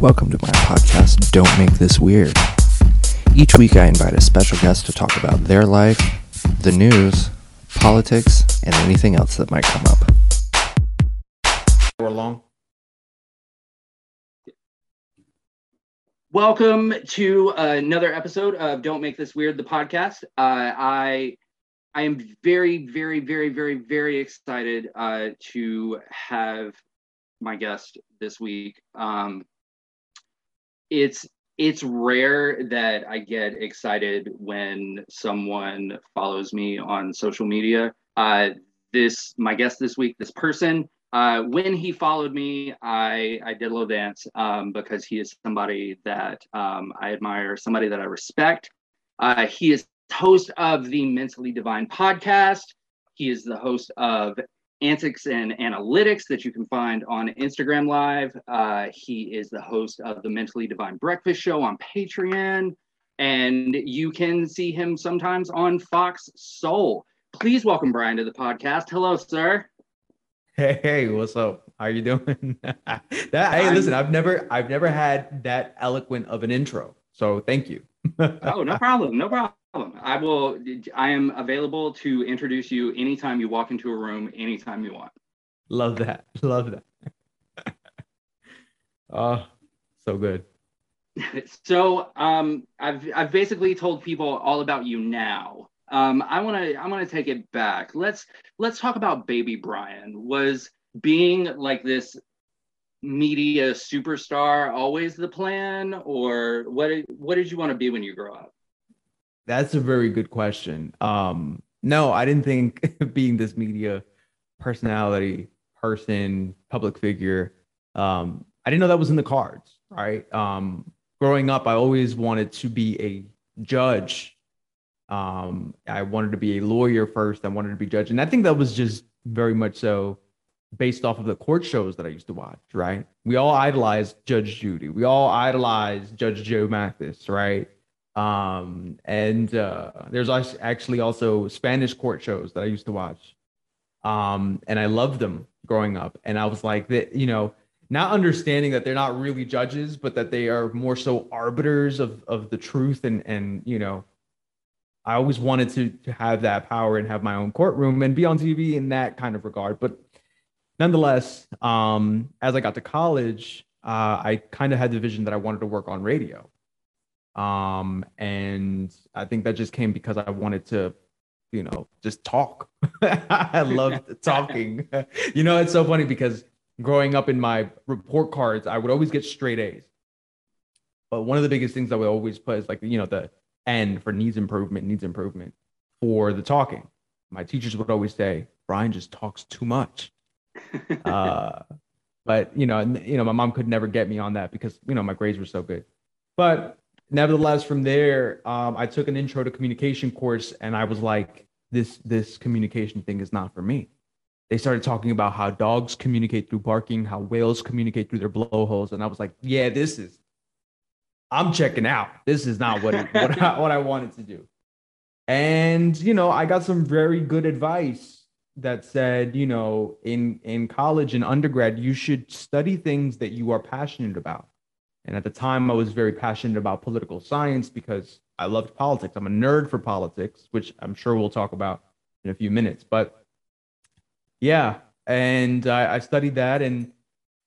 Welcome to my podcast, Don't Make This Weird. Each week, I invite a special guest to talk about their life, the news, politics, and anything else that might come up. We're long. Welcome to another episode of Don't Make This Weird, the podcast. Uh, I I am very, very, very, very, very excited uh, to have my guest this week. Um, it's it's rare that I get excited when someone follows me on social media. Uh, this my guest this week, this person uh, when he followed me, I, I did a little dance um, because he is somebody that um, I admire, somebody that I respect. Uh, he is host of the Mentally Divine podcast. He is the host of Antics and Analytics that you can find on Instagram Live. Uh, he is the host of the Mentally Divine Breakfast Show on Patreon. And you can see him sometimes on Fox Soul. Please welcome Brian to the podcast. Hello, sir. Hey, hey, what's up? How are you doing? that hey, listen, I've never I've never had that eloquent of an intro. So thank you. oh, no problem. No problem. I will I am available to introduce you anytime you walk into a room, anytime you want. Love that. Love that. oh, so good. So um I've I've basically told people all about you now. Um, I want to I want to take it back. Let's let's talk about Baby Brian. Was being like this media superstar always the plan, or what? What did you want to be when you grow up? That's a very good question. Um, no, I didn't think being this media personality, person, public figure. Um, I didn't know that was in the cards. Right. Um, growing up, I always wanted to be a judge um, I wanted to be a lawyer first. I wanted to be judge, and I think that was just very much so based off of the court shows that I used to watch. Right? We all idolized Judge Judy. We all idolized Judge Joe Mathis. Right? Um, and uh, there's actually also Spanish court shows that I used to watch, um, and I loved them growing up. And I was like, that you know, not understanding that they're not really judges, but that they are more so arbiters of of the truth and and you know I always wanted to, to have that power and have my own courtroom and be on TV in that kind of regard. But nonetheless, um, as I got to college, uh, I kind of had the vision that I wanted to work on radio. Um, and I think that just came because I wanted to, you know, just talk. I loved talking. you know, it's so funny because growing up in my report cards, I would always get straight A's. But one of the biggest things I would always put is like, you know, the and for needs improvement, needs improvement for the talking. My teachers would always say, Brian just talks too much. uh, but you know, you know, my mom could never get me on that because you know my grades were so good. But nevertheless, from there, um, I took an intro to communication course, and I was like, this this communication thing is not for me. They started talking about how dogs communicate through barking, how whales communicate through their blowholes, and I was like, yeah, this is I'm checking out. This is not what it, what, I, what I wanted to do. And you know, I got some very good advice that said, you know, in in college and undergrad, you should study things that you are passionate about. And at the time, I was very passionate about political science because I loved politics. I'm a nerd for politics, which I'm sure we'll talk about in a few minutes. But yeah, and I, I studied that, and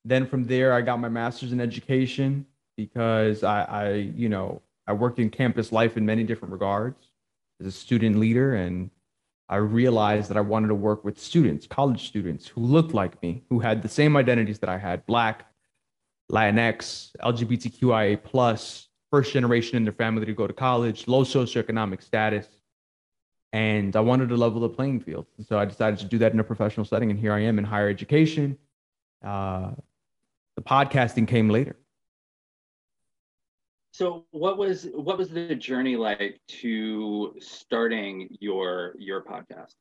then from there, I got my master's in education because I, I, you know, I worked in campus life in many different regards as a student leader, and I realized that I wanted to work with students, college students who looked like me, who had the same identities that I had: Black, Latinx, LGBTQIA plus, first generation in their family to go to college, low socioeconomic status, and I wanted to level the playing field. So I decided to do that in a professional setting, and here I am in higher education. Uh, the podcasting came later. So what was what was the journey like to starting your your podcast?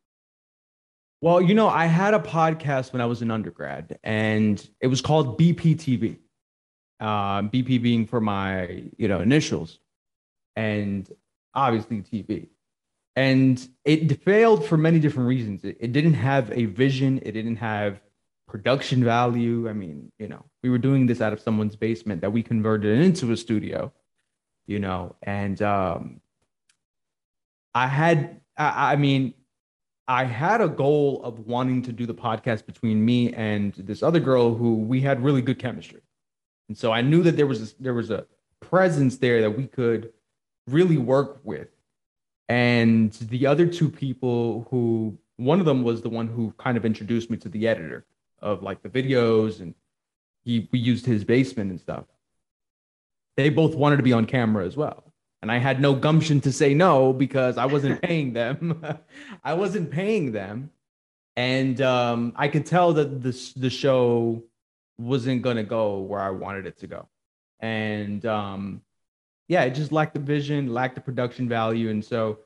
Well, you know, I had a podcast when I was an undergrad, and it was called BPTV. Uh, BP being for my you know initials, and obviously TV. And it failed for many different reasons. It, it didn't have a vision. It didn't have production value. I mean, you know, we were doing this out of someone's basement that we converted into a studio, you know, and um, I had, I, I mean, I had a goal of wanting to do the podcast between me and this other girl who we had really good chemistry. And so I knew that there was a, there was a presence there that we could really work with. And the other two people who one of them was the one who kind of introduced me to the editor of like the videos and he we used his basement and stuff. They both wanted to be on camera as well. And I had no gumption to say no because I wasn't paying them. I wasn't paying them. And um, I could tell that this the show wasn't gonna go where I wanted it to go. And um, yeah, it just lacked the vision, lacked the production value. And so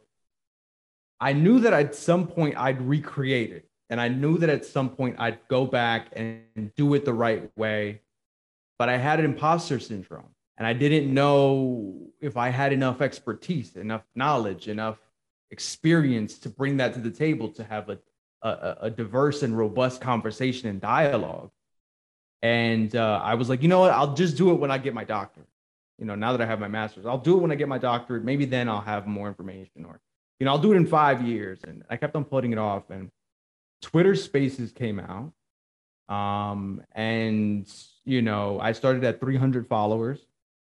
I knew that at some point I'd recreate it. And I knew that at some point I'd go back and do it the right way. But I had an imposter syndrome. And I didn't know if I had enough expertise, enough knowledge, enough experience to bring that to the table to have a, a, a diverse and robust conversation and dialogue. And uh, I was like, you know what? I'll just do it when I get my doctorate. You know, now that I have my master's, I'll do it when I get my doctorate. Maybe then I'll have more information or you know, I'll do it in five years. And I kept on putting it off. And Twitter Spaces came out. Um, and, you know, I started at 300 followers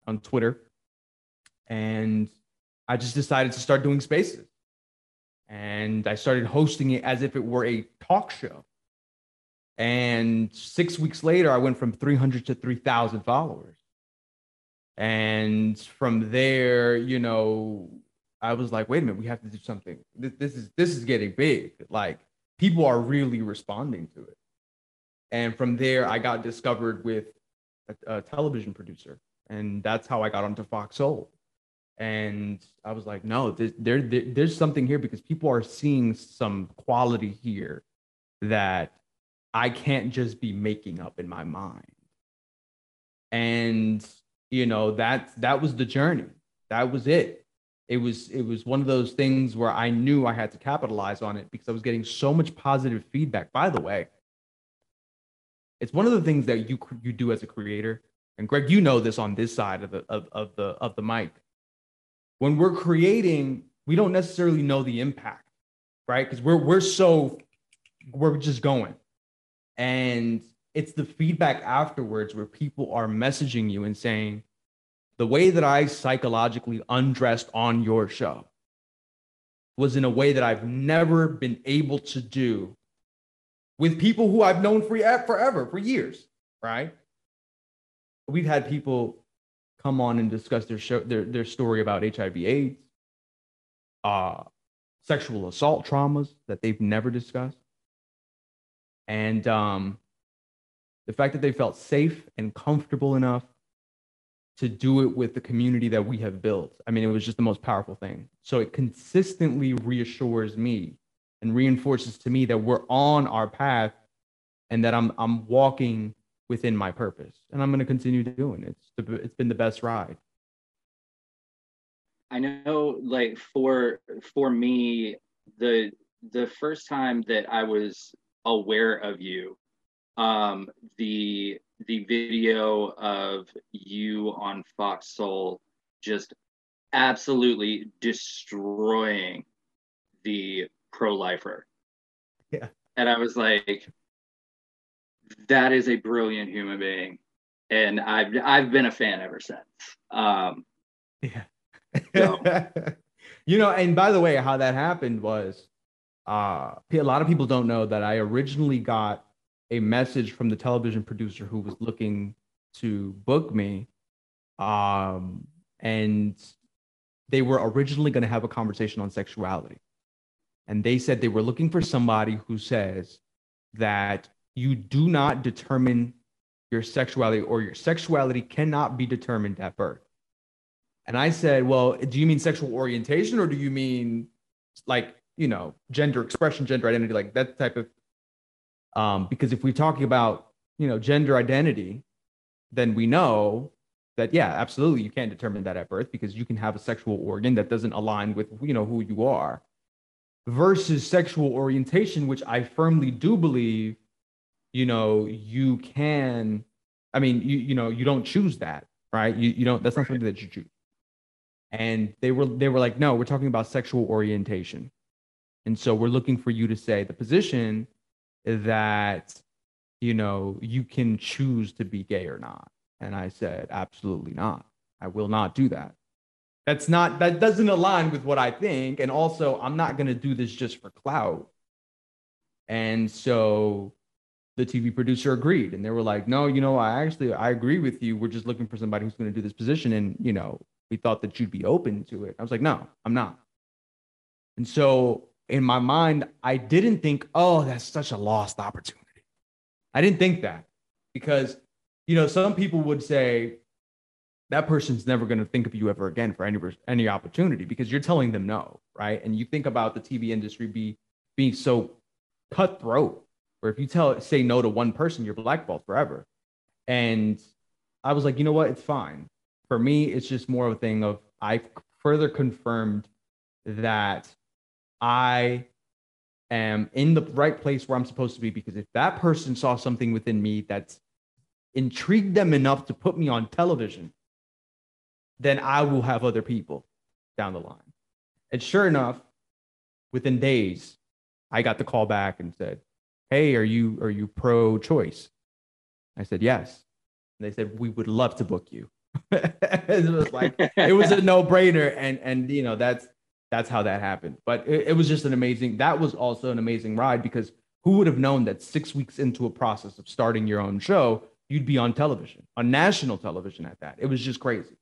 on Twitter. And I just decided to start doing spaces. And I started hosting it as if it were a talk show. And six weeks later, I went from 300 to 3,000 followers. And from there, you know, I was like, wait a minute, we have to do something. This, this is this is getting big. Like people are really responding to it. And from there, I got discovered with a, a television producer, and that's how I got onto Fox Soul. And I was like, no, there, there, there's something here because people are seeing some quality here that I can't just be making up in my mind. And you know that that was the journey. That was it it was it was one of those things where I knew I had to capitalize on it because I was getting so much positive feedback. By the way, it's one of the things that you you do as a creator, and Greg, you know this on this side of the of, of the of the mic. When we're creating, we don't necessarily know the impact, right? Because we're we're so we're just going, and it's the feedback afterwards where people are messaging you and saying, the way that I psychologically undressed on your show was in a way that I've never been able to do with people who I've known for forever, for years, right? We've had people come on and discuss their show, their, their story about HIV AIDS, uh, sexual assault traumas that they've never discussed. And um, the fact that they felt safe and comfortable enough to do it with the community that we have built. I mean, it was just the most powerful thing. So it consistently reassures me and reinforces to me that we're on our path and that I'm I'm walking within my purpose. And I'm going to continue doing it. It's the, it's been the best ride. I know like for for me the the first time that I was aware of you um the the video of you on Fox Soul just absolutely destroying the pro lifer. Yeah. And I was like, that is a brilliant human being. And I've I've been a fan ever since. Um, yeah. So. you know, and by the way, how that happened was uh, a lot of people don't know that I originally got a message from the television producer who was looking to book me. Um, and they were originally going to have a conversation on sexuality. And they said they were looking for somebody who says that you do not determine your sexuality or your sexuality cannot be determined at birth. And I said, well, do you mean sexual orientation or do you mean like, you know, gender expression, gender identity, like that type of um, because if we're talking about, you know, gender identity, then we know that, yeah, absolutely, you can't determine that at birth because you can have a sexual organ that doesn't align with, you know, who you are versus sexual orientation, which I firmly do believe you know, you can, I mean, you, you know, you don't choose that, right? You, you don't, that's not something that you choose. And they were, they were like, no, we're talking about sexual orientation. And so we're looking for you to say the position that, you know, you can choose to be gay or not. And I said, absolutely not. I will not do that. That's not, that doesn't align with what I think. And also, I'm not going to do this just for clout. And so the TV producer agreed. And they were like, no, you know, I actually, I agree with you. We're just looking for somebody who's going to do this position. And, you know, we thought that you'd be open to it. I was like, no, I'm not. And so in my mind, I didn't think, oh, that's such a lost opportunity. I didn't think that because, you know, some people would say that person's never going to think of you ever again for any any opportunity because you're telling them no, right? And you think about the TV industry be being so cutthroat, where if you tell say no to one person, you're blackballed forever. And I was like, you know what? It's fine. For me, it's just more of a thing of I further confirmed that I am in the right place where I'm supposed to be because if that person saw something within me that's intrigued them enough to put me on television, then I will have other people down the line. And sure enough, within days, I got the call back and said, "Hey, are you are you pro-choice?" I said, "Yes." And they said, "We would love to book you." it was like it was a no-brainer, and and you know that's that's how that happened. But it, it was just an amazing. That was also an amazing ride because who would have known that six weeks into a process of starting your own show, you'd be on television, on national television at that. It was just crazy.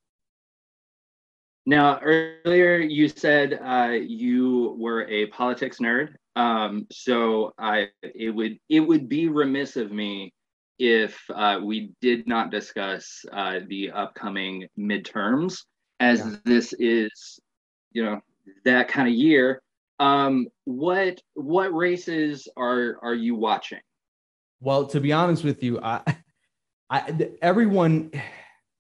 Now, earlier you said uh, you were a politics nerd. Um, so I, it would it would be remiss of me if uh, we did not discuss uh, the upcoming midterms, as yeah. this is, you know, that kind of year. Um, what what races are are you watching? Well, to be honest with you, I, I everyone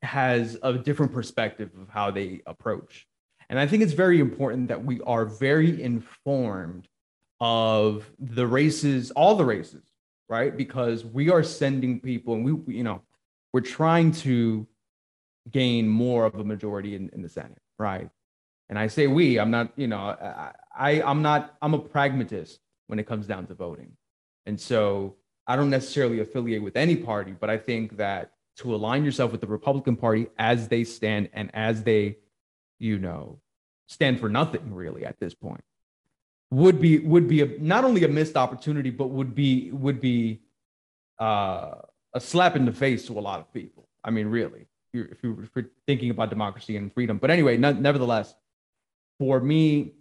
has a different perspective of how they approach, and I think it's very important that we are very informed of the races, all the races, right? Because we are sending people, and we, you know, we're trying to gain more of a majority in, in the Senate, right? And I say we, I'm not, you know, I, I I'm not, I'm a pragmatist when it comes down to voting. And so I don't necessarily affiliate with any party, but I think that to align yourself with the Republican Party as they stand and as they, you know, stand for nothing really at this point would be would be a, not only a missed opportunity, but would be would be uh, a slap in the face to a lot of people. I mean, really, if, you, if you're thinking about democracy and freedom. But anyway, nevertheless, for me,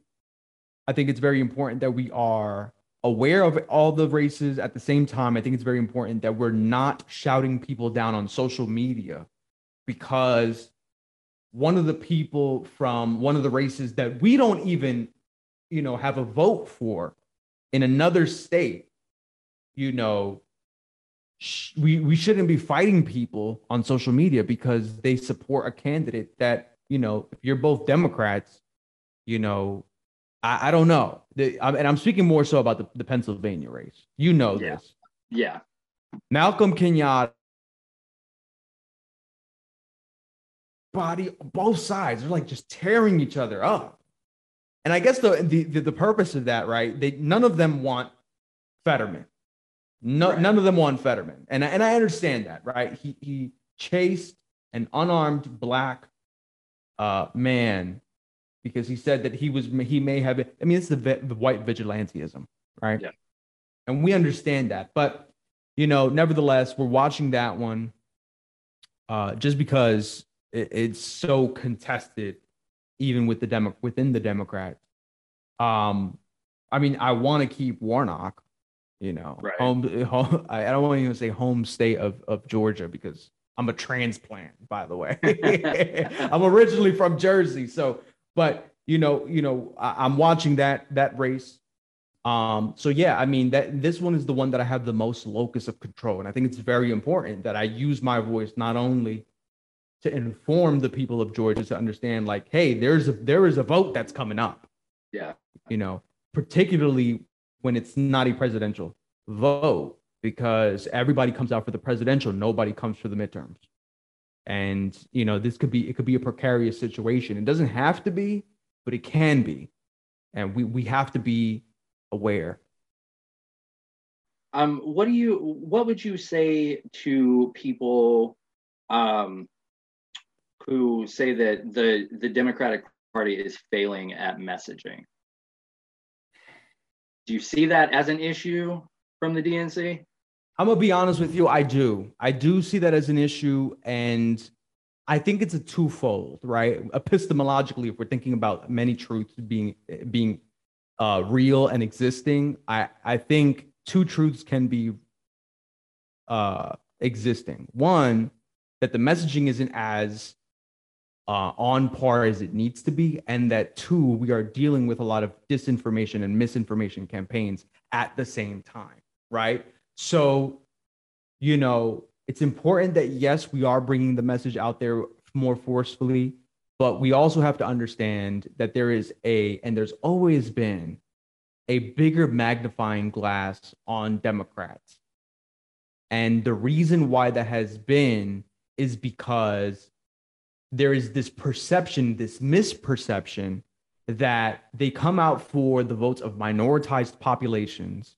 I think it's very important that we are aware of all the races at the same time. I think it's very important that we're not shouting people down on social media because one of the people from one of the races that we don't even, you know, have a vote for in another state, you know, we, we shouldn't be fighting people on social media because they support a candidate that, you know, if you're both Democrats, you know, I, I don't know. The, I'm, and I'm speaking more so about the, the Pennsylvania race. You know yeah. this. Yeah. Malcolm Kenyatta, body, both sides are like just tearing each other up. And I guess the, the, the, the purpose of that, right? They, none of them want Fetterman. No, right. none of them want Fetterman. And, and I understand that, right? He, he chased an unarmed black uh, man because he said that he was he may have I mean it's the, the white vigilantism, right? Yeah. And we understand that, but you know, nevertheless, we're watching that one uh, just because it, it's so contested, even with the demo within the Democrats. Um, I mean, I want to keep Warnock, you know, right. home, home. I don't want to even say home state of of Georgia because I'm a transplant, by the way. I'm originally from Jersey, so but you know, you know, I, am watching that that race. Um, so yeah, I mean that this one is the one that I have the most locus of control, and I think it's very important that I use my voice not only to inform the people of Georgia to understand, like, hey, there's a there is a vote that's coming up. Yeah, you know, particularly when it's not a presidential vote, because everybody comes out for the presidential, nobody comes for the midterms. And you know, this could be it could be a precarious situation. It doesn't have to be, but it can be. And we we have to be aware. Um, what do you what would you say to people um, who say that the the Democratic Party is failing at messaging? Do you see that as an issue from the DNC? I'm gonna be honest with you. I do. I do see that as an issue, and I think it's a twofold, right? Epistemologically, if we're thinking about many truths being being uh, real and existing, I I think two truths can be uh, existing. One, that the messaging isn't as uh, on par as it needs to be, and that two, we are dealing with a lot of disinformation and misinformation campaigns at the same time, right? So, you know, it's important that yes, we are bringing the message out there more forcefully, but we also have to understand that there is a, and there's always been a bigger magnifying glass on Democrats. And the reason why that has been is because there is this perception, this misperception that they come out for the votes of minoritized populations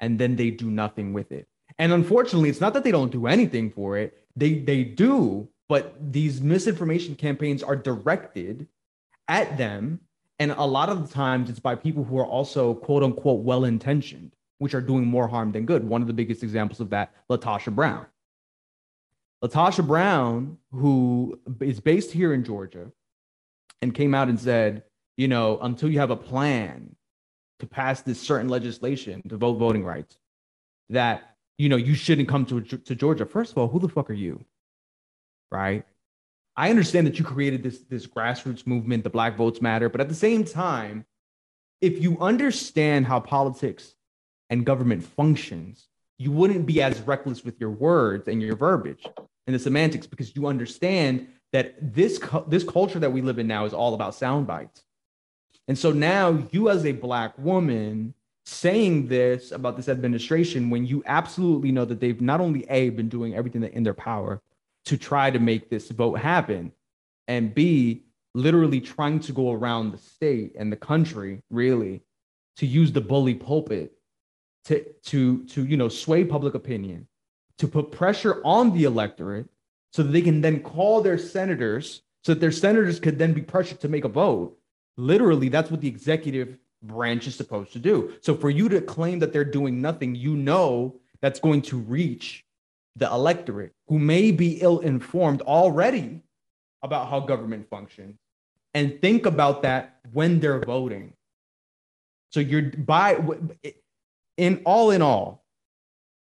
and then they do nothing with it. And unfortunately, it's not that they don't do anything for it. They they do, but these misinformation campaigns are directed at them and a lot of the times it's by people who are also quote unquote well intentioned, which are doing more harm than good. One of the biggest examples of that, LaTosha Brown. LaTosha Brown, who is based here in Georgia and came out and said, you know, until you have a plan to pass this certain legislation to vote voting rights, that, you know, you shouldn't come to, to Georgia. First of all, who the fuck are you? Right? I understand that you created this this grassroots movement, the Black Votes Matter, but at the same time, if you understand how politics and government functions, you wouldn't be as reckless with your words and your verbiage and the semantics because you understand that this this culture that we live in now is all about sound bites. And so now you as a black woman saying this about this administration when you absolutely know that they've not only a been doing everything in their power to try to make this vote happen, and B, literally trying to go around the state and the country, really, to use the bully pulpit to to to you know sway public opinion, to put pressure on the electorate so that they can then call their senators so that their senators could then be pressured to make a vote. Literally, that's what the executive branch is supposed to do. So for you to claim that they're doing nothing, you know that's going to reach the electorate who may be ill informed already about how government functions and think about that when they're voting. So you're by in all in all,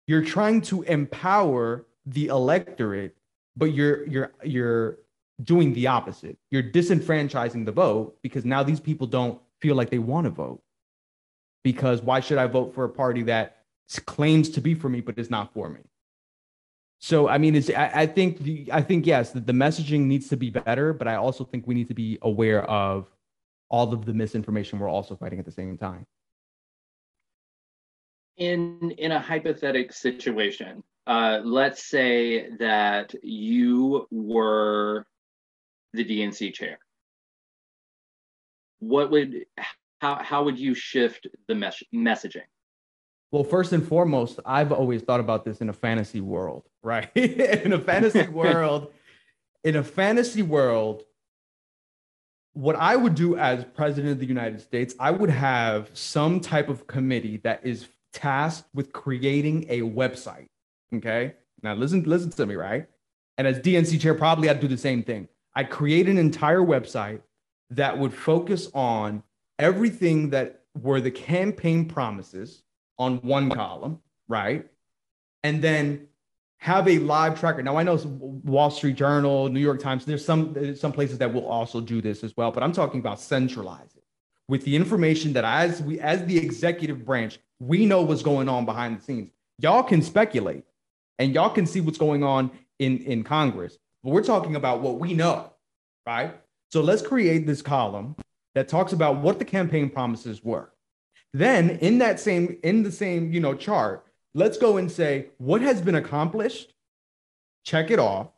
you're trying to empower the electorate, but you're you're you're doing the opposite. You're disenfranchising the vote because now these people don't feel like they want to vote. Because why should I vote for a party that claims to be for me but is not for me? So I mean, it's I, I think the, I think yes, the, the messaging needs to be better, but I also think we need to be aware of all of the misinformation we're also fighting at the same time. In in a hypothetical situation, uh, let's say that you were the DNC chair. What would how how would you shift the mes- messaging? Well, first and foremost, I've always thought about this in a fantasy world, right? in a fantasy world, in a fantasy world, what I would do as president of the United States, I would have some type of committee that is tasked with creating a website. Okay. Now listen, listen to me, right? And as DNC chair, probably I'd do the same thing. I'd create an entire website that would focus on everything that were the campaign promises on one column, right? And then have a live tracker. Now I know Wall Street Journal, New York Times. There's some some places that will also do this as well, but I'm talking about centralize it with the information that as we as the executive branch we know what's going on behind the scenes. Y'all can speculate and y'all can see what's going on in in Congress, but we're talking about what we know, right? So let's create this column that talks about what the campaign promises were. Then in that same in the same you know chart, let's go and say what has been accomplished, check it off,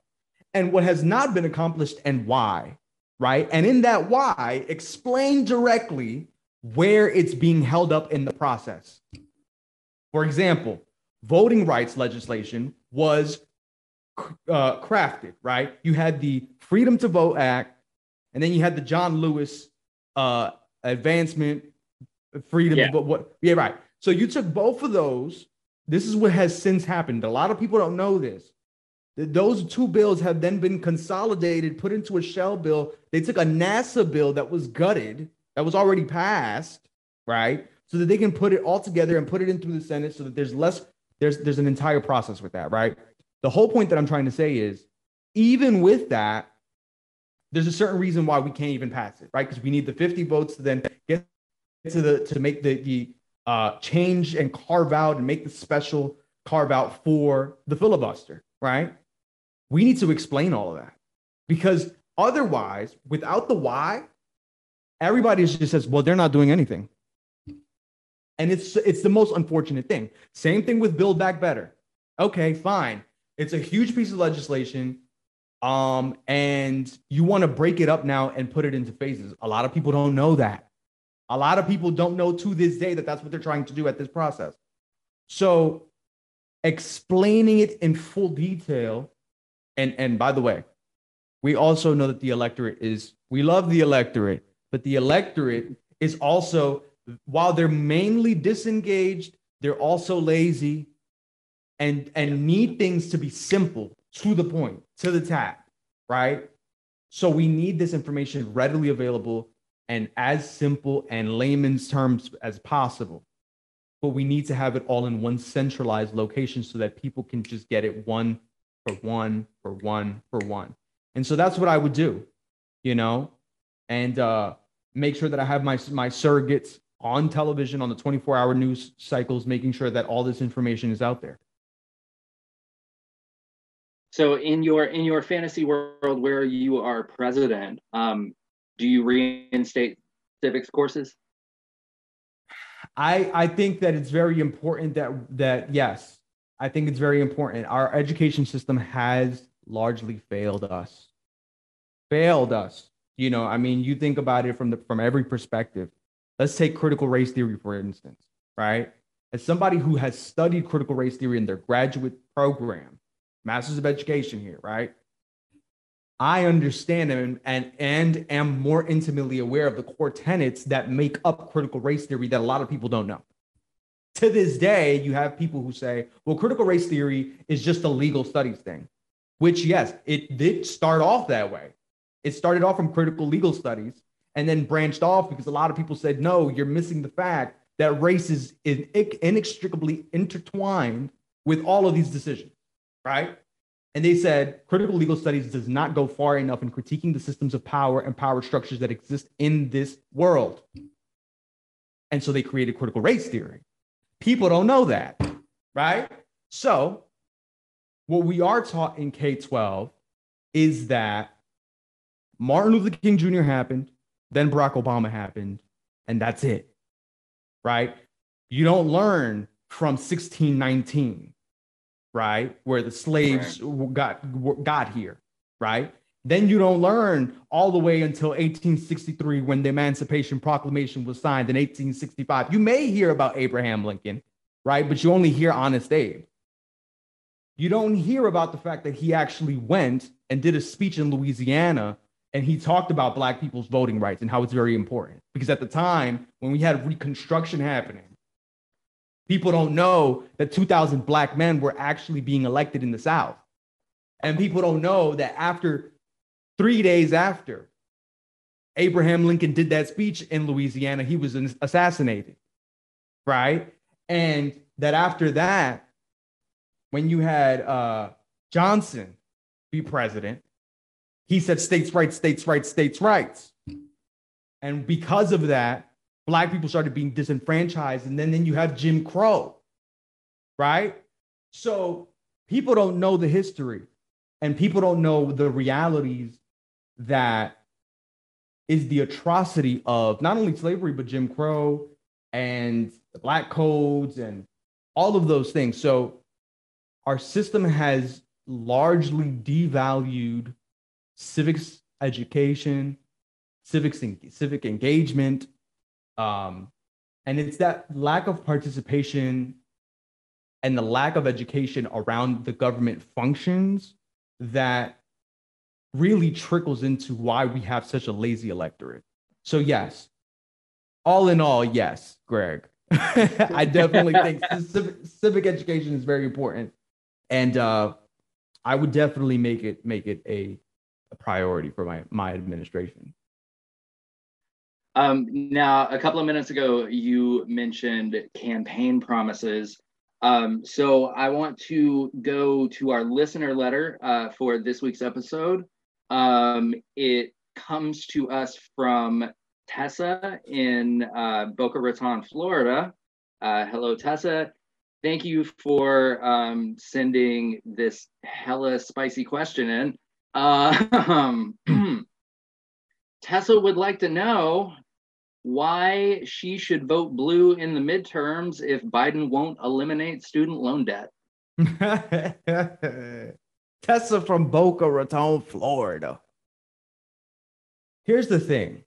and what has not been accomplished and why, right? And in that why, explain directly where it's being held up in the process. For example, voting rights legislation was uh, crafted, right? You had the Freedom to Vote Act, and then you had the John Lewis uh, Advancement Freedom. Yeah. But what? Yeah, right. So you took both of those. This is what has since happened. A lot of people don't know this. That Those two bills have then been consolidated, put into a shell bill. They took a NASA bill that was gutted, that was already passed, right? So that they can put it all together and put it in through the Senate so that there's less, there's there's an entire process with that, right? The whole point that I'm trying to say is even with that, there's a certain reason why we can't even pass it, right? Because we need the 50 votes to then get to the to make the the uh, change and carve out and make the special carve out for the filibuster, right? We need to explain all of that because otherwise, without the why, everybody just says, "Well, they're not doing anything," and it's it's the most unfortunate thing. Same thing with Build Back Better. Okay, fine. It's a huge piece of legislation um, and you want to break it up now and put it into phases. A lot of people don't know that. A lot of people don't know to this day that that's what they're trying to do at this process. So, explaining it in full detail, and and by the way, we also know that the electorate is we love the electorate, but the electorate is also while they're mainly disengaged, they're also lazy and and need things to be simple to the point, to the tap, right? So we need this information readily available and as simple and layman's terms as possible. But we need to have it all in one centralized location so that people can just get it one for one for one for one. And so that's what I would do, you know, and uh, make sure that I have my my surrogates on television on the 24 hour news cycles, making sure that all this information is out there. So in your in your fantasy world where you are president, um, do you reinstate civics courses? I I think that it's very important that that yes, I think it's very important. Our education system has largely failed us. Failed us. You know, I mean, you think about it from the from every perspective. Let's take critical race theory for instance, right? As somebody who has studied critical race theory in their graduate program, Masters of Education here, right? I understand and, and and am more intimately aware of the core tenets that make up critical race theory that a lot of people don't know. To this day, you have people who say, well, critical race theory is just a legal studies thing, which, yes, it did start off that way. It started off from critical legal studies and then branched off because a lot of people said, no, you're missing the fact that race is inextricably intertwined with all of these decisions, right? And they said critical legal studies does not go far enough in critiquing the systems of power and power structures that exist in this world. And so they created critical race theory. People don't know that, right? So, what we are taught in K 12 is that Martin Luther King Jr. happened, then Barack Obama happened, and that's it, right? You don't learn from 1619 right? Where the slaves got got here, right? Then you don't learn all the way until 1863 when the Emancipation Proclamation was signed in 1865. You may hear about Abraham Lincoln, right? But you only hear Honest Abe. You don't hear about the fact that he actually went and did a speech in Louisiana and he talked about Black people's voting rights and how it's very important. Because at the time, when we had Reconstruction happening, People don't know that 2,000 black men were actually being elected in the South. And people don't know that after three days after Abraham Lincoln did that speech in Louisiana, he was assassinated, right? And that after that, when you had uh, Johnson be president, he said states' rights, states' rights, states' rights. And because of that, black people started being disenfranchised and then, then you have jim crow right so people don't know the history and people don't know the realities that is the atrocity of not only slavery but jim crow and the black codes and all of those things. So our system has largely devalued civics education, civics civic engagement, um, and it's that lack of participation and the lack of education around the government functions that really trickles into why we have such a lazy electorate. So yes, all in all, yes, Greg. I definitely think civic, civic, education is very important, and uh, I would definitely make it make it a, a priority for my my administration. Um, now, a couple of minutes ago, you mentioned campaign promises. Um, so I want to go to our listener letter uh, for this week's episode. Um, it comes to us from Tessa in uh, Boca Raton, Florida. Uh, hello, Tessa. Thank you for um, sending this hella spicy question in. Uh, Tessa would like to know why she should vote blue in the midterms if Biden won't eliminate student loan debt. Tessa from Boca Raton, Florida. Here's the thing.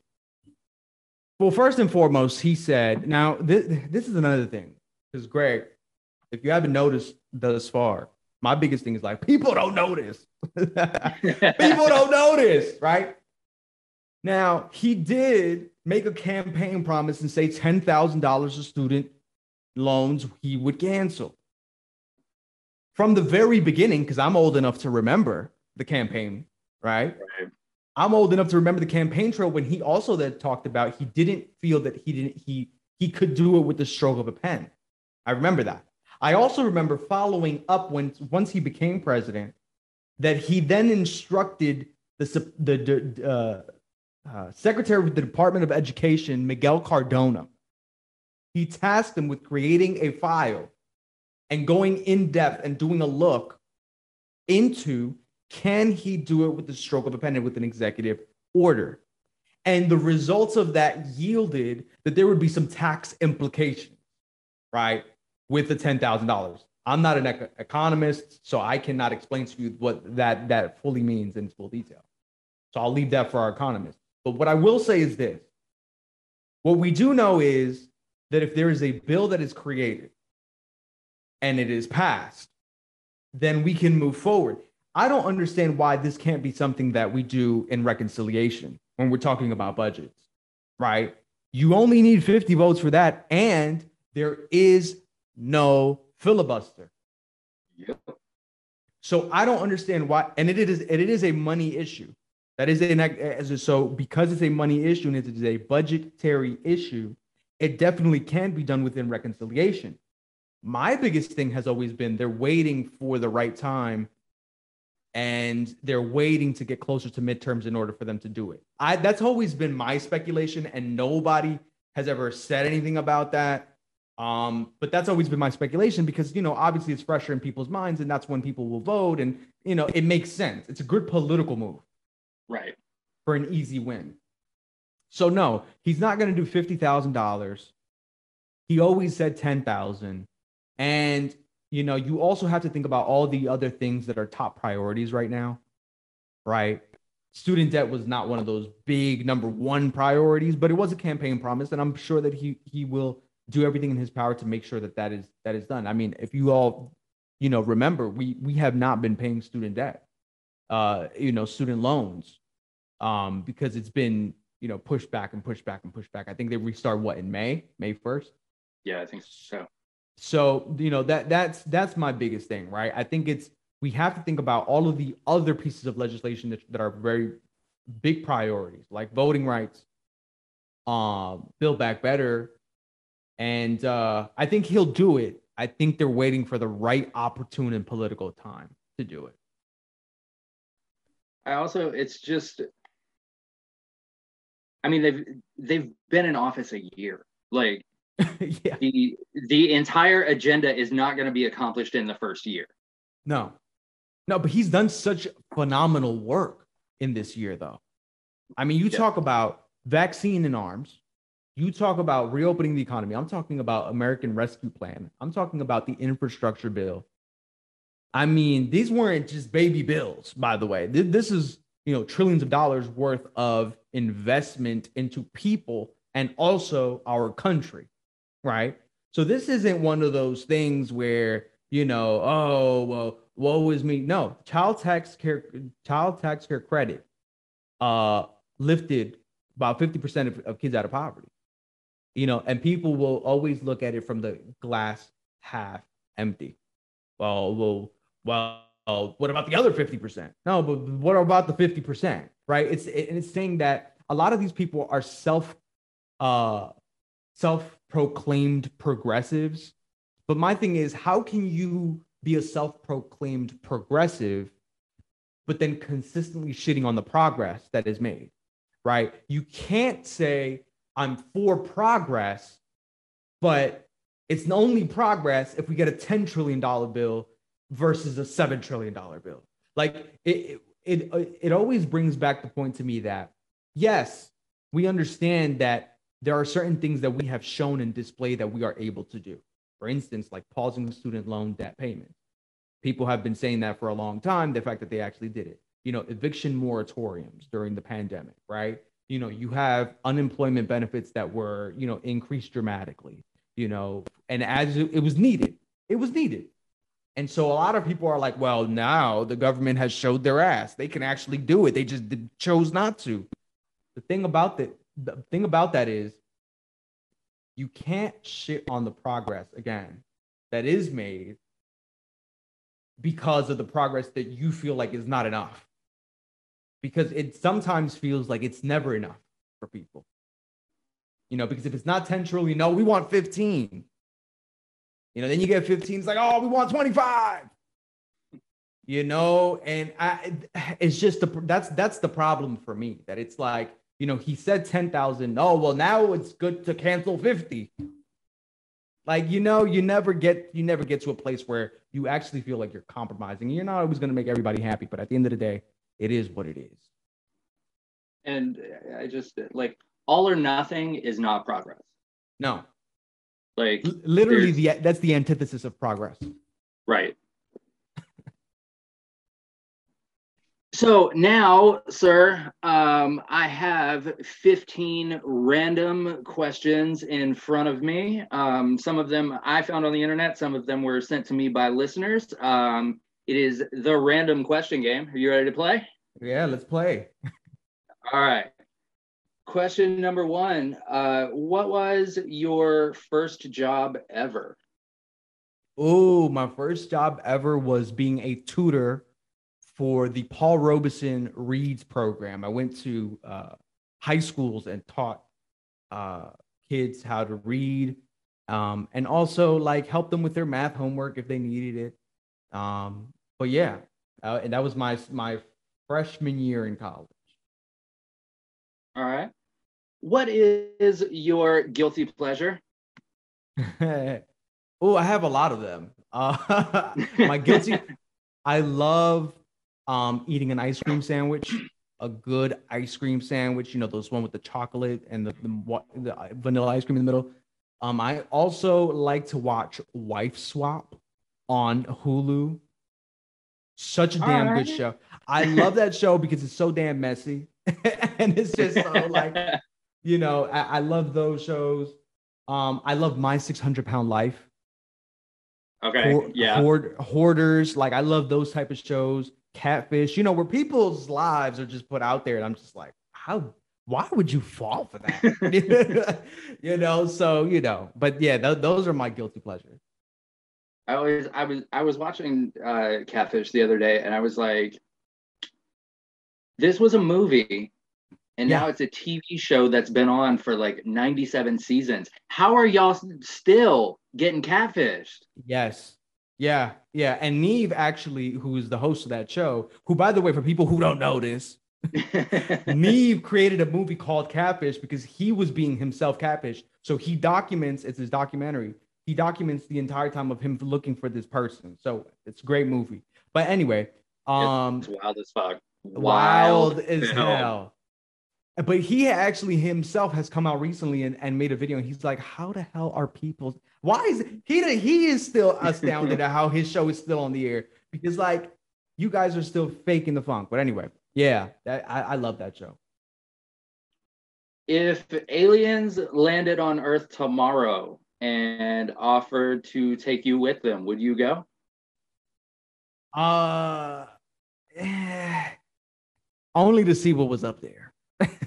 Well, first and foremost, he said, now this, this is another thing. Because, Greg, if you haven't noticed thus far, my biggest thing is like, people don't notice. people don't notice, right? Now, he did make a campaign promise and say $10,000 of student loans he would cancel. From the very beginning, because I'm old enough to remember the campaign, right? right? I'm old enough to remember the campaign trail when he also that talked about he didn't feel that he didn't he he could do it with the stroke of a pen. I remember that. I also remember following up when once he became president that he then instructed the the, the uh, uh, Secretary of the Department of Education, Miguel Cardona, he tasked him with creating a file and going in depth and doing a look into can he do it with the stroke of a pen and with an executive order? And the results of that yielded that there would be some tax implications, right, with the $10,000. I'm not an ec- economist, so I cannot explain to you what that, that fully means in full detail. So I'll leave that for our economists. But what I will say is this what we do know is that if there is a bill that is created and it is passed, then we can move forward. I don't understand why this can't be something that we do in reconciliation when we're talking about budgets, right? You only need 50 votes for that, and there is no filibuster. Yep. So I don't understand why, and it is it is a money issue. That is an so because it's a money issue and it is a budgetary issue, it definitely can be done within reconciliation. My biggest thing has always been they're waiting for the right time and they're waiting to get closer to midterms in order for them to do it. I that's always been my speculation and nobody has ever said anything about that. Um, but that's always been my speculation because you know obviously it's fresher in people's minds and that's when people will vote and you know it makes sense. It's a good political move. Right. For an easy win. So no, he's not going to do $50,000. He always said 10,000. And you know, you also have to think about all the other things that are top priorities right now. Right? Student debt was not one of those big number one priorities, but it was a campaign promise and I'm sure that he he will do everything in his power to make sure that that is that is done. I mean, if you all you know, remember we we have not been paying student debt uh, you know, student loans um, because it's been, you know, pushed back and pushed back and pushed back. I think they restart what in May, May 1st. Yeah, I think so. So, you know, that that's that's my biggest thing, right? I think it's we have to think about all of the other pieces of legislation that, that are very big priorities, like voting rights, um, build back better. And uh, I think he'll do it. I think they're waiting for the right opportune and political time to do it. I also it's just I mean they've they've been in office a year. Like yeah. the the entire agenda is not going to be accomplished in the first year. No. No, but he's done such phenomenal work in this year though. I mean, you yeah. talk about vaccine in arms, You talk about reopening the economy. I'm talking about American Rescue Plan. I'm talking about the infrastructure bill. I mean, these weren't just baby bills, by the way. This is, you know, trillions of dollars worth of investment into people and also our country, right? So this isn't one of those things where, you know, oh, well, woe is me. No, child tax care, child tax care credit uh lifted about 50% of, of kids out of poverty you know, and people will always look at it from the glass half empty. Well, well, well, what about the other 50%? No, but what about the 50%? Right? It's it, and it's saying that a lot of these people are self uh self-proclaimed progressives. But my thing is, how can you be a self-proclaimed progressive, but then consistently shitting on the progress that is made? Right? You can't say I'm for progress, but it's only progress if we get a $10 trillion bill versus a $7 trillion bill. Like it, it, it, it always brings back the point to me that yes, we understand that there are certain things that we have shown and displayed that we are able to do. For instance, like pausing student loan debt payment. People have been saying that for a long time, the fact that they actually did it. You know, eviction moratoriums during the pandemic, right? you know you have unemployment benefits that were you know increased dramatically you know and as it, was needed it was needed and so a lot of people are like well now the government has showed their ass they can actually do it they just chose not to the thing about that the thing about that is you can't shit on the progress again that is made because of the progress that you feel like is not enough because it sometimes feels like it's never enough for people. You know, because if it's not 10 trillion, no, we want 15. You know, then you get 15, it's like, oh, we want 25. You know, and I it's just the that's that's the problem for me that it's like, you know, he said 10,000. Oh, well, now it's good to cancel 50. Like, you know, you never get you never get to a place where you actually feel like you're compromising. You're not always going to make everybody happy, but at the end of the day, it is what it is. And I just like all or nothing is not progress. No. Like L- literally the that's the antithesis of progress. Right. So now, sir, um, I have 15 random questions in front of me. Um, some of them I found on the internet, some of them were sent to me by listeners. Um, it is the random question game. Are you ready to play? Yeah, let's play. All right. Question number one uh, What was your first job ever? Oh, my first job ever was being a tutor for the Paul Robeson Reads program. I went to uh, high schools and taught uh, kids how to read um, and also like help them with their math homework if they needed it. Um, but yeah, uh, and that was my my freshman year in college. All right. What is your guilty pleasure? oh, I have a lot of them. Uh, my guilty, I love um, eating an ice cream sandwich, a good ice cream sandwich. You know, those one with the chocolate and the, the, the vanilla ice cream in the middle. Um, I also like to watch Wife Swap on Hulu. Such a damn right. good show. I love that show because it's so damn messy. and it's just so like, you know, I, I, love those shows. Um, I love My 600 Pound Life. Okay. Hoard, yeah. Hoard, hoarders. Like, I love those type of shows. Catfish, you know, where people's lives are just put out there. And I'm just like, how, why would you fall for that? you know, so, you know, but yeah, th- those are my guilty pleasures. I always I was I was watching uh, Catfish the other day, and I was like, this was a movie, and yeah. now it's a TV show that's been on for like 97 seasons. How are y'all still getting catfished? Yes. Yeah, yeah. And Nev actually, who is the host of that show, who by the way, for people who don't know this, Nev created a movie called Catfish because he was being himself catfished. So he documents, it's his documentary he documents the entire time of him looking for this person. So it's a great movie. But anyway, um, it's wild as fuck. Wild, wild as hell. hell. but he actually himself has come out recently and, and made a video and he's like how the hell are people why is he he is still astounded at how his show is still on the air because like you guys are still faking the funk but anyway yeah that, I, I love that show if aliens landed on earth tomorrow and offered to take you with them would you go uh eh, only to see what was up there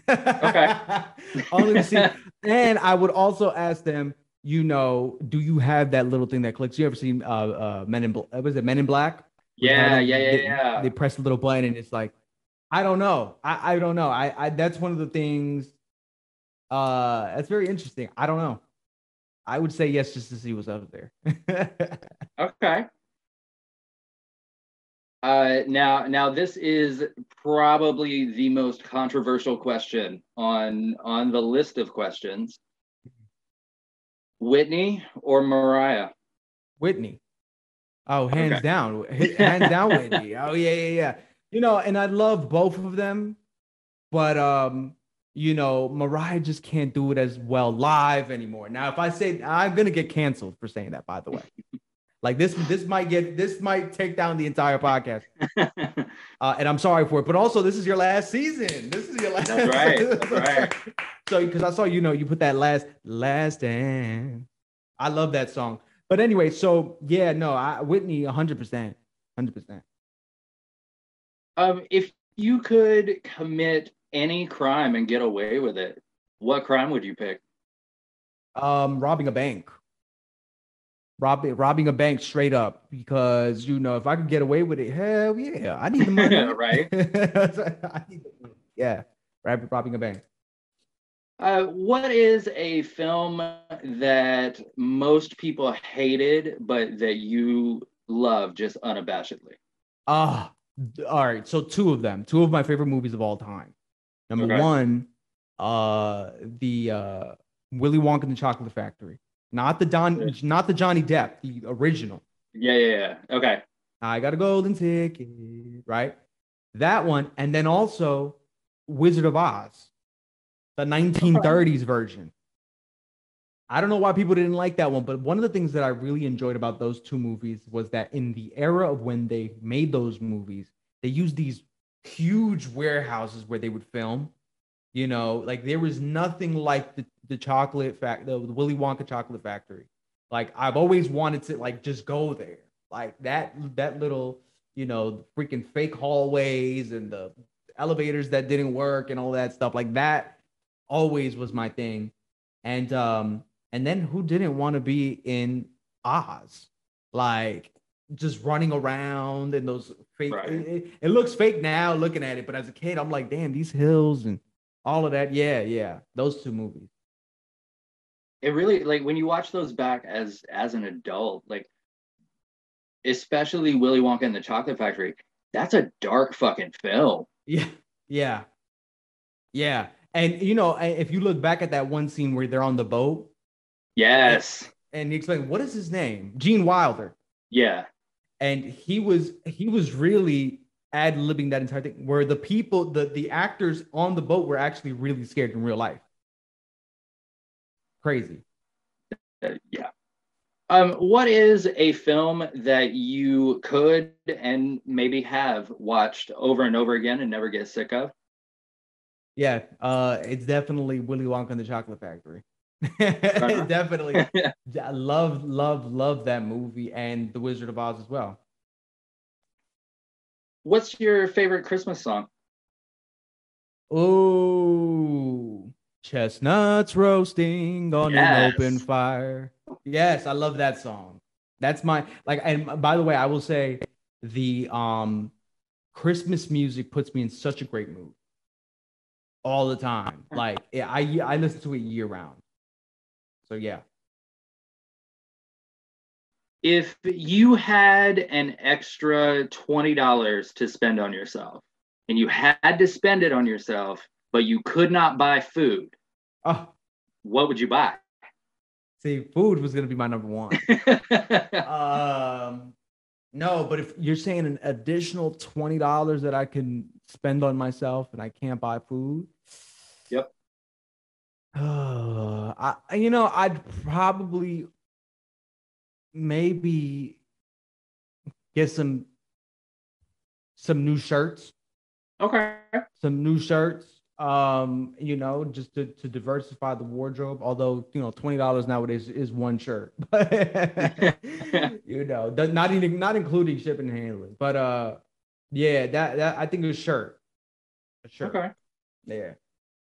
Okay. Only to see. and I would also ask them, you know, do you have that little thing that clicks? You ever seen uh, uh Men in Black? Was it Men in Black? Yeah, yeah, yeah, they, yeah. They press a little button and it's like, I don't know. I, I don't know. I, I that's one of the things. Uh, that's very interesting. I don't know. I would say yes just to see what's up there. okay. Uh, now, now this is probably the most controversial question on on the list of questions. Whitney or Mariah? Whitney. Oh, hands Okay. down, hands down, Whitney. Oh yeah, yeah, yeah. You know, and I love both of them, but um, you know, Mariah just can't do it as well live anymore. Now, if I say I'm gonna get canceled for saying that, by the way, like this, this might get this might take down the entire podcast, uh, and I'm sorry for it. But also, this is your last season. This is your last. That's right, that's right. so, because I saw you know you put that last last and I love that song. But anyway, so yeah, no, I Whitney, 100 percent, 100 percent. um, if you could commit any crime and get away with it, what crime would you pick? Um, robbing a bank. Robbing robbing a bank straight up because you know if I could get away with it, hell yeah, I need the money. Right. I need the money. Yeah, rob- robbing a bank. Uh, what is a film that most people hated, but that you love just unabashedly? Ah, all right. So two of them, two of my favorite movies of all time. Number Okay. one, uh, the uh, Willy Wonka and the Chocolate Factory, not the Don, not the Johnny Depp, the original. Yeah, yeah, yeah. Okay. I got a golden ticket, right? That one, and then also Wizard of Oz, the 1930s version. I don't know why people didn't like that one, but one of the things that I really enjoyed about those two movies was that in the era of when they made those movies, they used these huge warehouses where they would film. You know, like there was nothing like the, the chocolate fact, the, the Willy Wonka chocolate factory. Like I've always wanted to like just go there. Like that that little, you know, freaking fake hallways and the elevators that didn't work and all that stuff. Like that always was my thing. And um and then who didn't want to be in Oz? Like just running around and those fake Right. it, it- it looks fake now looking at it, but as a kid, I'm like, damn, these hills and all of that. Yeah, yeah. Those two movies. It really like when you watch those back as as an adult, like especially Willy Wonka and the Chocolate Factory. That's a dark fucking film. Yeah, yeah, yeah. And you know, if you look back at that one scene where they're on the boat Yes. and he explained what is his name, Gene Wilder, Yeah. and he was he was really ad libbing that entire thing where the people, the the actors on the boat were actually really scared in real life. Crazy. Uh, yeah. Um, what is a film that you could and maybe have watched over and over again and never get sick of? Yeah, uh, it's definitely Willy Wonka and the Chocolate Factory. definitely, I love, love, love that movie and The Wizard of Oz as well. What's your favorite Christmas song? Oh, chestnuts roasting on Yes. an open fire. Yes, I love that song. That's my like. And by the way, I will say the um Christmas music puts me in such a great mood all the time. Like I I listen to it year round. So yeah. If you had an extra $20 to spend on yourself and you had to spend it on yourself, but you could not buy food, Oh, what would you buy? see, food was gonna be my number one. um no but if you're saying an additional $20 that i can spend on myself and i can't buy food Yep. Uh, I you know I'd probably maybe get some some new shirts, Okay. some new shirts. Um, you know, just to, to diversify the wardrobe. Although you know, twenty dollars nowadays is one shirt, you know, does- not even not including shipping and handling. But uh, yeah, that that I think a shirt, a shirt. Okay. Yeah.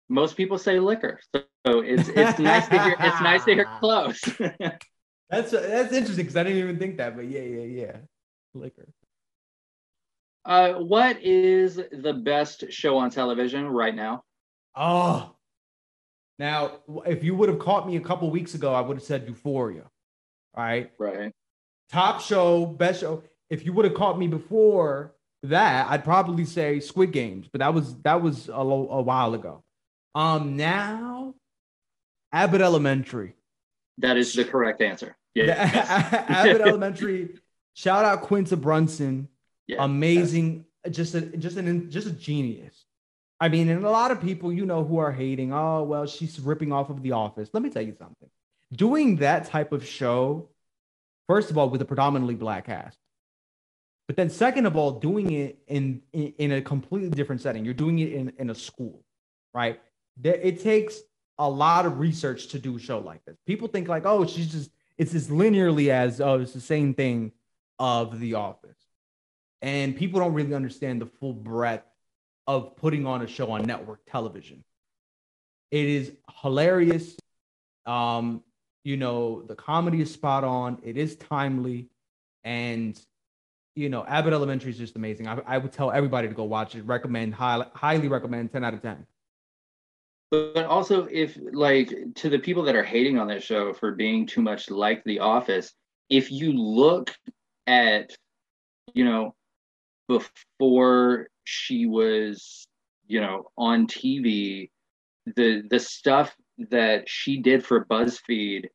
Most people say liquor, so it's it's nice to hear. It's nice to hear close. That's that's interesting because I didn't even think that, but yeah, yeah, yeah. Liquor. uh, what is the best show on television right now? Oh. Now, if you would have caught me a couple weeks ago, I would have said Euphoria. All right. Right. Top show, best show. If you would have caught me before that, I'd probably say Squid Games, but that was that was a, lo- a while ago. Um, now Abbott Elementary. That is the correct answer. Yeah. Abbott Elementary. Shout out Quinta Brunson. Yeah. amazing just a just an just a genius i mean and a lot of people you know who are hating oh well she's ripping off of the office let me tell you something doing that type of show first of all with a predominantly black cast but then second of all doing it in in, in a completely different setting you're doing it in in a school right there, it takes a lot of research to do a show like this people think like oh she's just it's as linearly as oh it's the same thing of the office and people don't really understand the full breadth of putting on a show on network television. It is hilarious. Um, you know, the comedy is spot on. It is timely, and you know, Abbott Elementary is just amazing. I, I would tell everybody to go watch it. Recommend, high, highly recommend, ten out of ten. But also, if like to the people that are hating on this show for being too much like The Office, if you look at, you know, before she was, you know, on TV, the the stuff that she did for BuzzFeed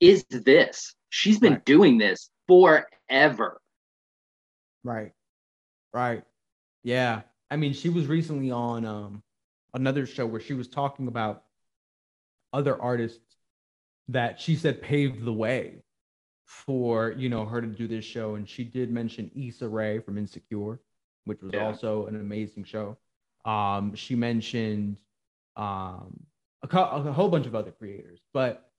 is this. She's been Right. doing this forever. Right, right, yeah. I mean, she was recently on um another show where she was talking about other artists that she said paved the way for you know her to do this show. And she did mention Issa Rae from Insecure which was Yeah. also an amazing show. Um she mentioned um a, co- a whole bunch of other creators but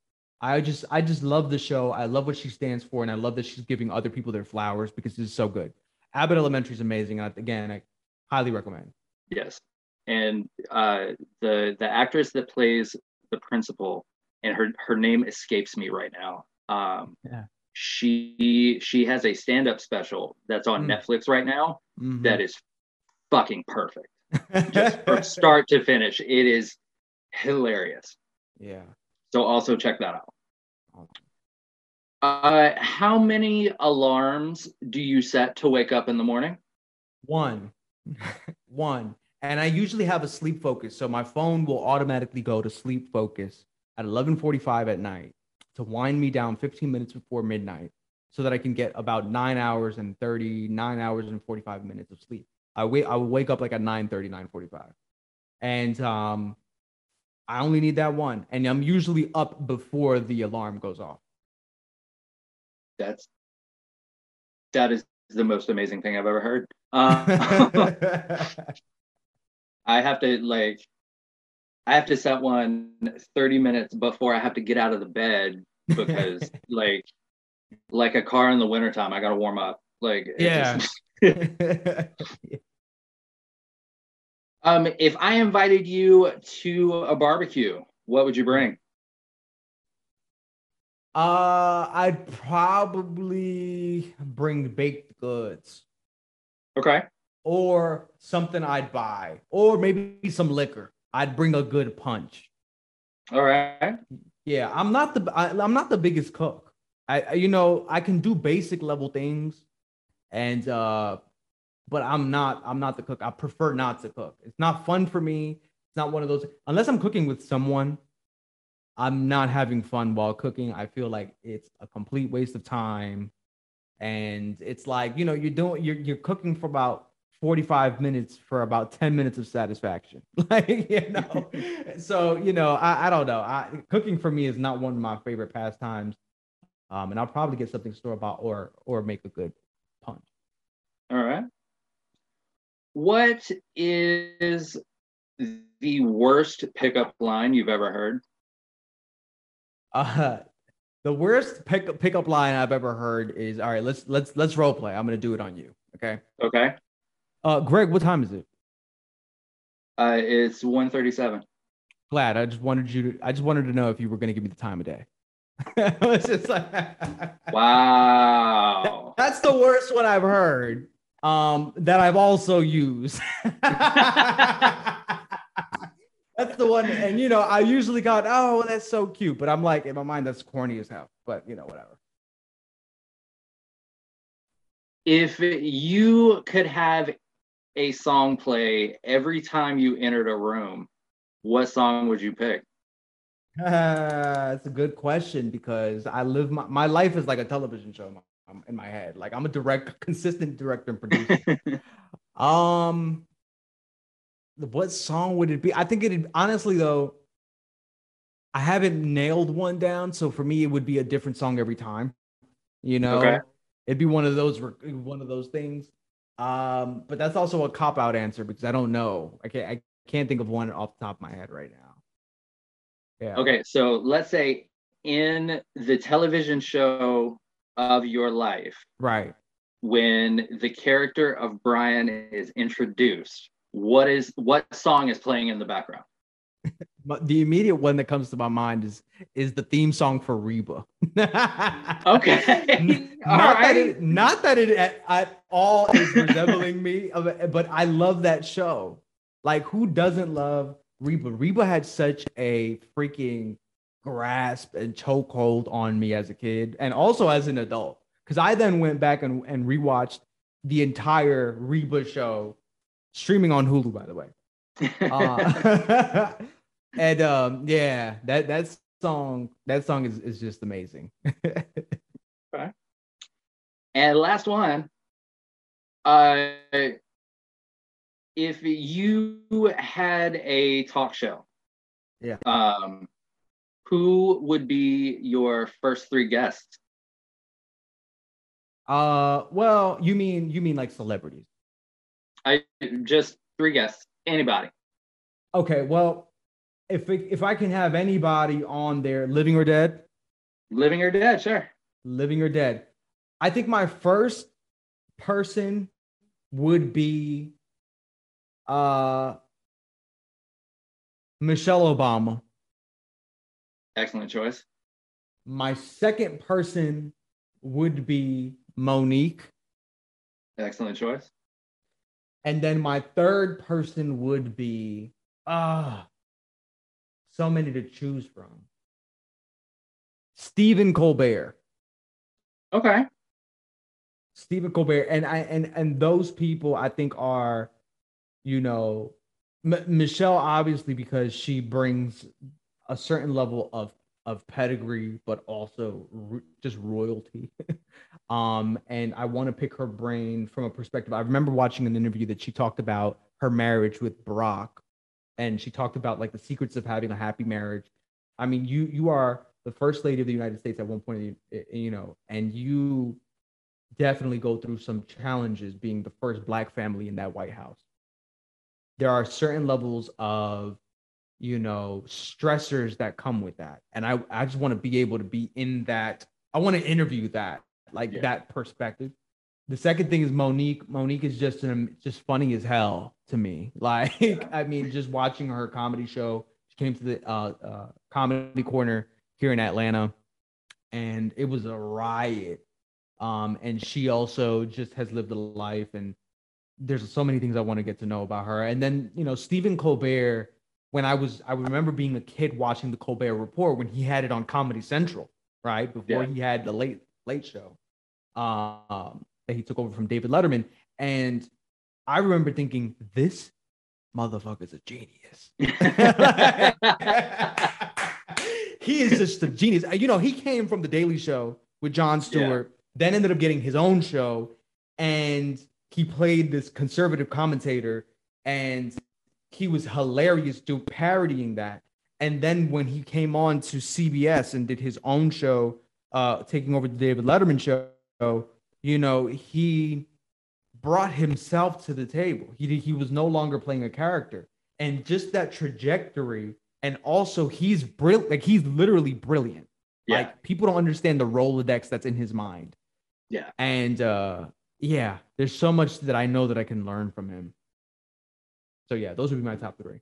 I just I just love the show. I love what she stands for and I love that she's giving other people their flowers because it's so good. Abbott Elementary is amazing and again I highly recommend. Yes. And uh, the the actress that plays the principal, and her her name escapes me right now. Um, Yeah. She she has a stand up special that's on Mm. Netflix right now. Mhm. That is fucking perfect, just from start to finish. It is hilarious. yeah So also check that out. Uh, how many alarms do you set to wake up in the morning? One. One. And I usually have a sleep focus. So my phone will automatically go to sleep focus at 11:45 at night to wind me down 15 minutes before midnight so that I can get about 9 hours and 39 hours and 45 minutes of sleep. I wait I will wake up like at 9:30 9:45. And um I only need that one and I'm usually up before the alarm goes off. That's that is the most amazing thing I've ever heard. Uh, I have to like I have to set one 30 minutes before I have to get out of the bed because like like a car in the wintertime, I gotta warm up. Like Yeah. just- um if I invited you to a barbecue, what would you bring? Uh, I'd probably bring baked goods Okay. Or something I'd buy, or maybe some liquor. I'd bring a good punch. All right. Yeah, I'm not the I, I'm not the biggest cook. I I- you know I can do basic level things, and uh, but I'm not I'm not the cook. I prefer not to cook. It's not fun for me. It's not one of those unless I'm cooking with someone. I'm not having fun while cooking. I feel like it's a complete waste of time, and it's like you know you're doing you're you're cooking for about 45 minutes for about 10 minutes of satisfaction. like, you know, so, you know, I, I don't know. I, cooking for me is not one of my favorite pastimes. Um, and I'll probably get something store bought or, or make a good punch. All right. What is the worst pickup line you've ever heard? Uh, the worst pick, pickup line I've ever heard is all right. Let's let's let's role play. I'm gonna do it on you. Okay. Okay. Uh, Greg, what time is it? Uh, it's 1:37. Glad. I just wanted you to. I just wanted to know if you were gonna give me the time of day. it's just like, Wow. that's the worst one I've heard. Um, that I've also used. that's the one, and you know, I usually got, oh, that's so cute, but I'm like, in my mind, that's corny as hell. But you know, whatever. if you could have a song play every time you entered a room, what song would you pick? Uh, it's a good question because I live my, my life is like a television show in my, in my head. Like I'm a direct, consistent director and producer. um, what song would it be? I think it honestly though. I haven't nailed one down, so for me it would be a different song every time. You know, Okay. it'd be one of those one of those things. Um, but that's also a cop out answer because I don't know. I can't I can't think of one off the top of my head right now. Yeah. Okay, so let's say in the television show of your life, Right. when the character of Brian is introduced, what is what song is playing in the background? But the immediate one that comes to my mind is is the theme song for Reba. Okay. All not that right. it, not that it at, at all is resembling me, but I love that show. Like, who doesn't love Reba? Reba had such a freaking grasp and chokehold on me as a kid, and also as an adult. Because I then went back and, and rewatched the entire Reba show, streaming on Hulu, by the way. Uh, and um, yeah, that that song that song is, is just amazing. okay. And last one, uh, if you had a talk show, Yeah. um, who would be your first three guests? uh, well, you mean you mean like celebrities? I just three guests, anybody. Okay, well, if it, if I can have anybody on there, living or dead, Living or dead, sure. living or dead, I think my first person would be uh Michelle Obama. Excellent choice. My second person would be Mo'Nique. Excellent choice. And then my third person would be ah so many to choose from. Stephen Colbert. Okay. Stephen Colbert and I and and those people I think are you know M- Michelle obviously because she brings a certain level of of pedigree but also just royalty um and I want to pick her brain from a perspective I remember watching an interview that she talked about her marriage with Barack and she talked about like the secrets of having a happy marriage I mean you you are the first lady of the United States at one point eh, you know and you definitely go through some challenges being the first black family in that White House. There are certain levels of, you know, stressors that come with that. And I, I just want to be able to be in that. I want to interview that, like Yeah. that perspective. The second thing is Mo'Nique. Mo'Nique is just an, just funny as hell to me. Like, I mean, just watching her comedy show. She came to the uh, uh, comedy corner here in Atlanta, and it was a riot um and she also just has lived a life and there's so many things i want to get to know about her and then you know stephen colbert when i was i remember being a kid watching the colbert report when he had it on comedy central right before Yeah. he had the late late show um that he took over from david letterman and i remember thinking this motherfucker's a genius he is just a genius. Uh, You know, he came from the Daily Show with Jon Stewart, then ended up getting his own show, and he played this conservative commentator and he was hilarious do parodying that. And then when he came on to CBS and did his own show, uh, taking over the David Letterman show, you know, he brought himself to the table. He he was no longer playing a character, and just that trajectory, and also he's brilliant. Like he's literally brilliant. Yeah. Like people don't understand the Rolodex that's in his mind. Yeah. And uh, yeah, there's so much that I know that I can learn from him. So yeah, those would be my top three.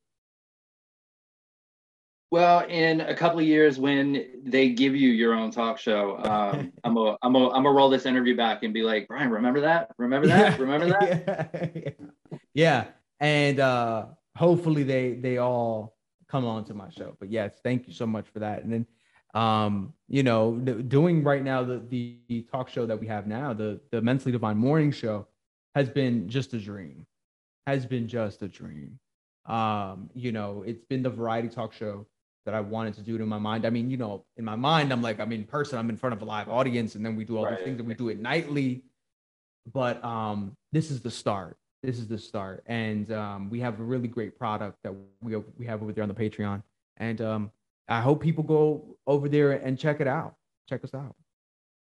Well, in a couple of years, when they give you your own talk show, um, I'm a, I'm a, I'm gonna roll this interview back and be like, Brian, remember that? Remember that? Remember that? yeah. yeah. And uh, hopefully they they all come on to my show. But yes, thank you so much for that. And then, um, you know, doing right now the the talk show that we have now, the the Mentally Divine Morning Show, has been just a dream. Has been just a dream. Um, you know, it's been the variety talk show that I wanted to do it in my mind. I mean, you know, in my mind, I'm like, I'm in person, I'm in front of a live audience, and then we do all Right. these things, and we do it nightly. But um, this is the start. This is the start, and um, we have a really great product that we we have over there on the Patreon, and um, I hope people go over there and check it out. Check us out.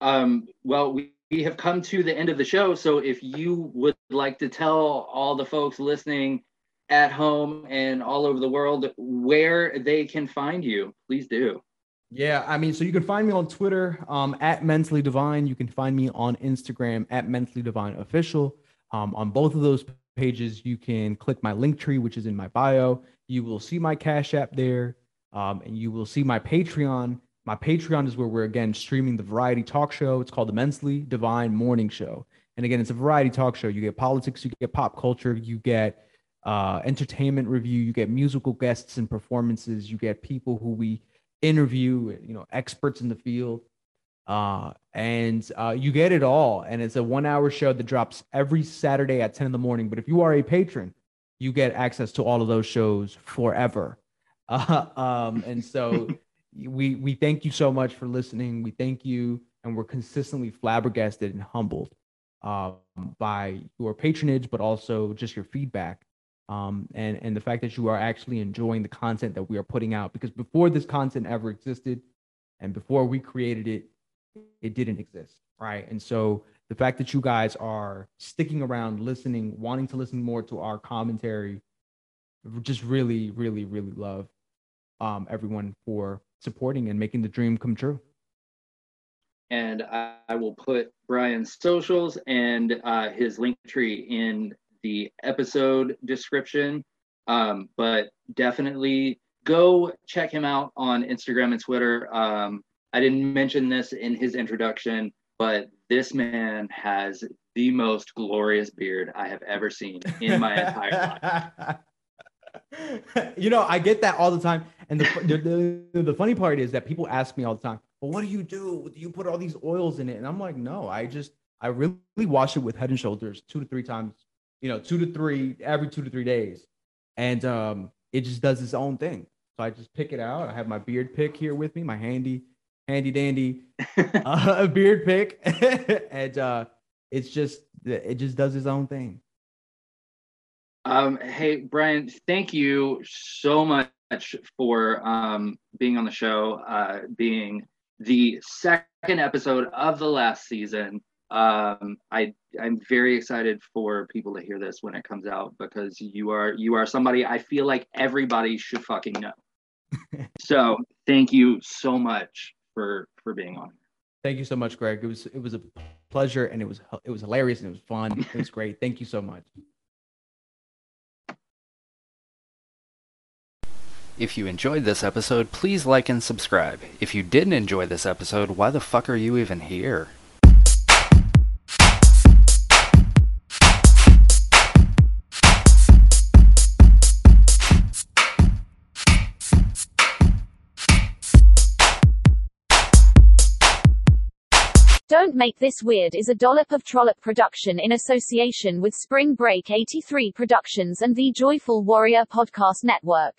Um, well, we, we have come to the end of the show. So if you would like to tell all the folks listening at home and all over the world where they can find you, please do. Yeah, I mean, so you can find me on Twitter um, at Mentally Divine. You can find me on Instagram at Mentally Divine Official. Um, on both of those pages, you can click my link tree, which is in my bio. You will see my Cash App there, um, and you will see my Patreon. My Patreon is where we're again streaming the variety talk show. It's called the Mentally Divine Morning Show. And again, it's a variety talk show. You get politics, you get pop culture, you get uh, entertainment review, you get musical guests and performances, you get people who we interview, you know, experts in the field, uh, and uh, you get it all. And it's a one-hour show that drops every Saturday at 10 in the morning. But if you are a patron, you get access to all of those shows forever. Uh, um, and so we we thank you so much for listening. We thank you, and we're consistently flabbergasted and humbled um, by your patronage, but also just your feedback um, and and the fact that you are actually enjoying the content that we are putting out. Because before this content ever existed, and before we created it, it didn't exist, right? And so the fact that you guys are sticking around, listening, wanting to listen more to our commentary, just really, really, really love um, everyone for supporting and making the dream come true. And I, I will put Brian's socials and uh, his link tree in the episode description. Um, but definitely go check him out on Instagram and Twitter. Um, I didn't mention this in his introduction, but this man has the most glorious beard I have ever seen in my entire life. you know, I get that all the time. And the, the, the, the funny part is that people ask me all the time, well, what do you do? Do you put all these oils in it? And I'm like, no, I just, I really wash it with head and shoulders two to three times, you know, two to three, every two to three days. And um, it just does its own thing. So I just pick it out. I have my beard pick here with me, my handy, handy dandy uh, beard pick. and uh, it's just, it just does its own thing. Um, hey, Brian, thank you so much for um, being on the show, uh, being the second episode of the last season. Um, I I'm very excited for people to hear this when it comes out because you are you are somebody I feel like everybody should fucking know. so thank you so much for for being on. Thank you so much, Greg. It was it was a pleasure and it was it was hilarious and it was fun. It was great. Thank you so much. If you enjoyed this episode, please like and subscribe. If you didn't enjoy this episode, why the fuck are you even here? Don't Make This Weird is a Dollop of Trollop production in association with Spring Break 83 Productions and the Joyful Warrior Podcast Network.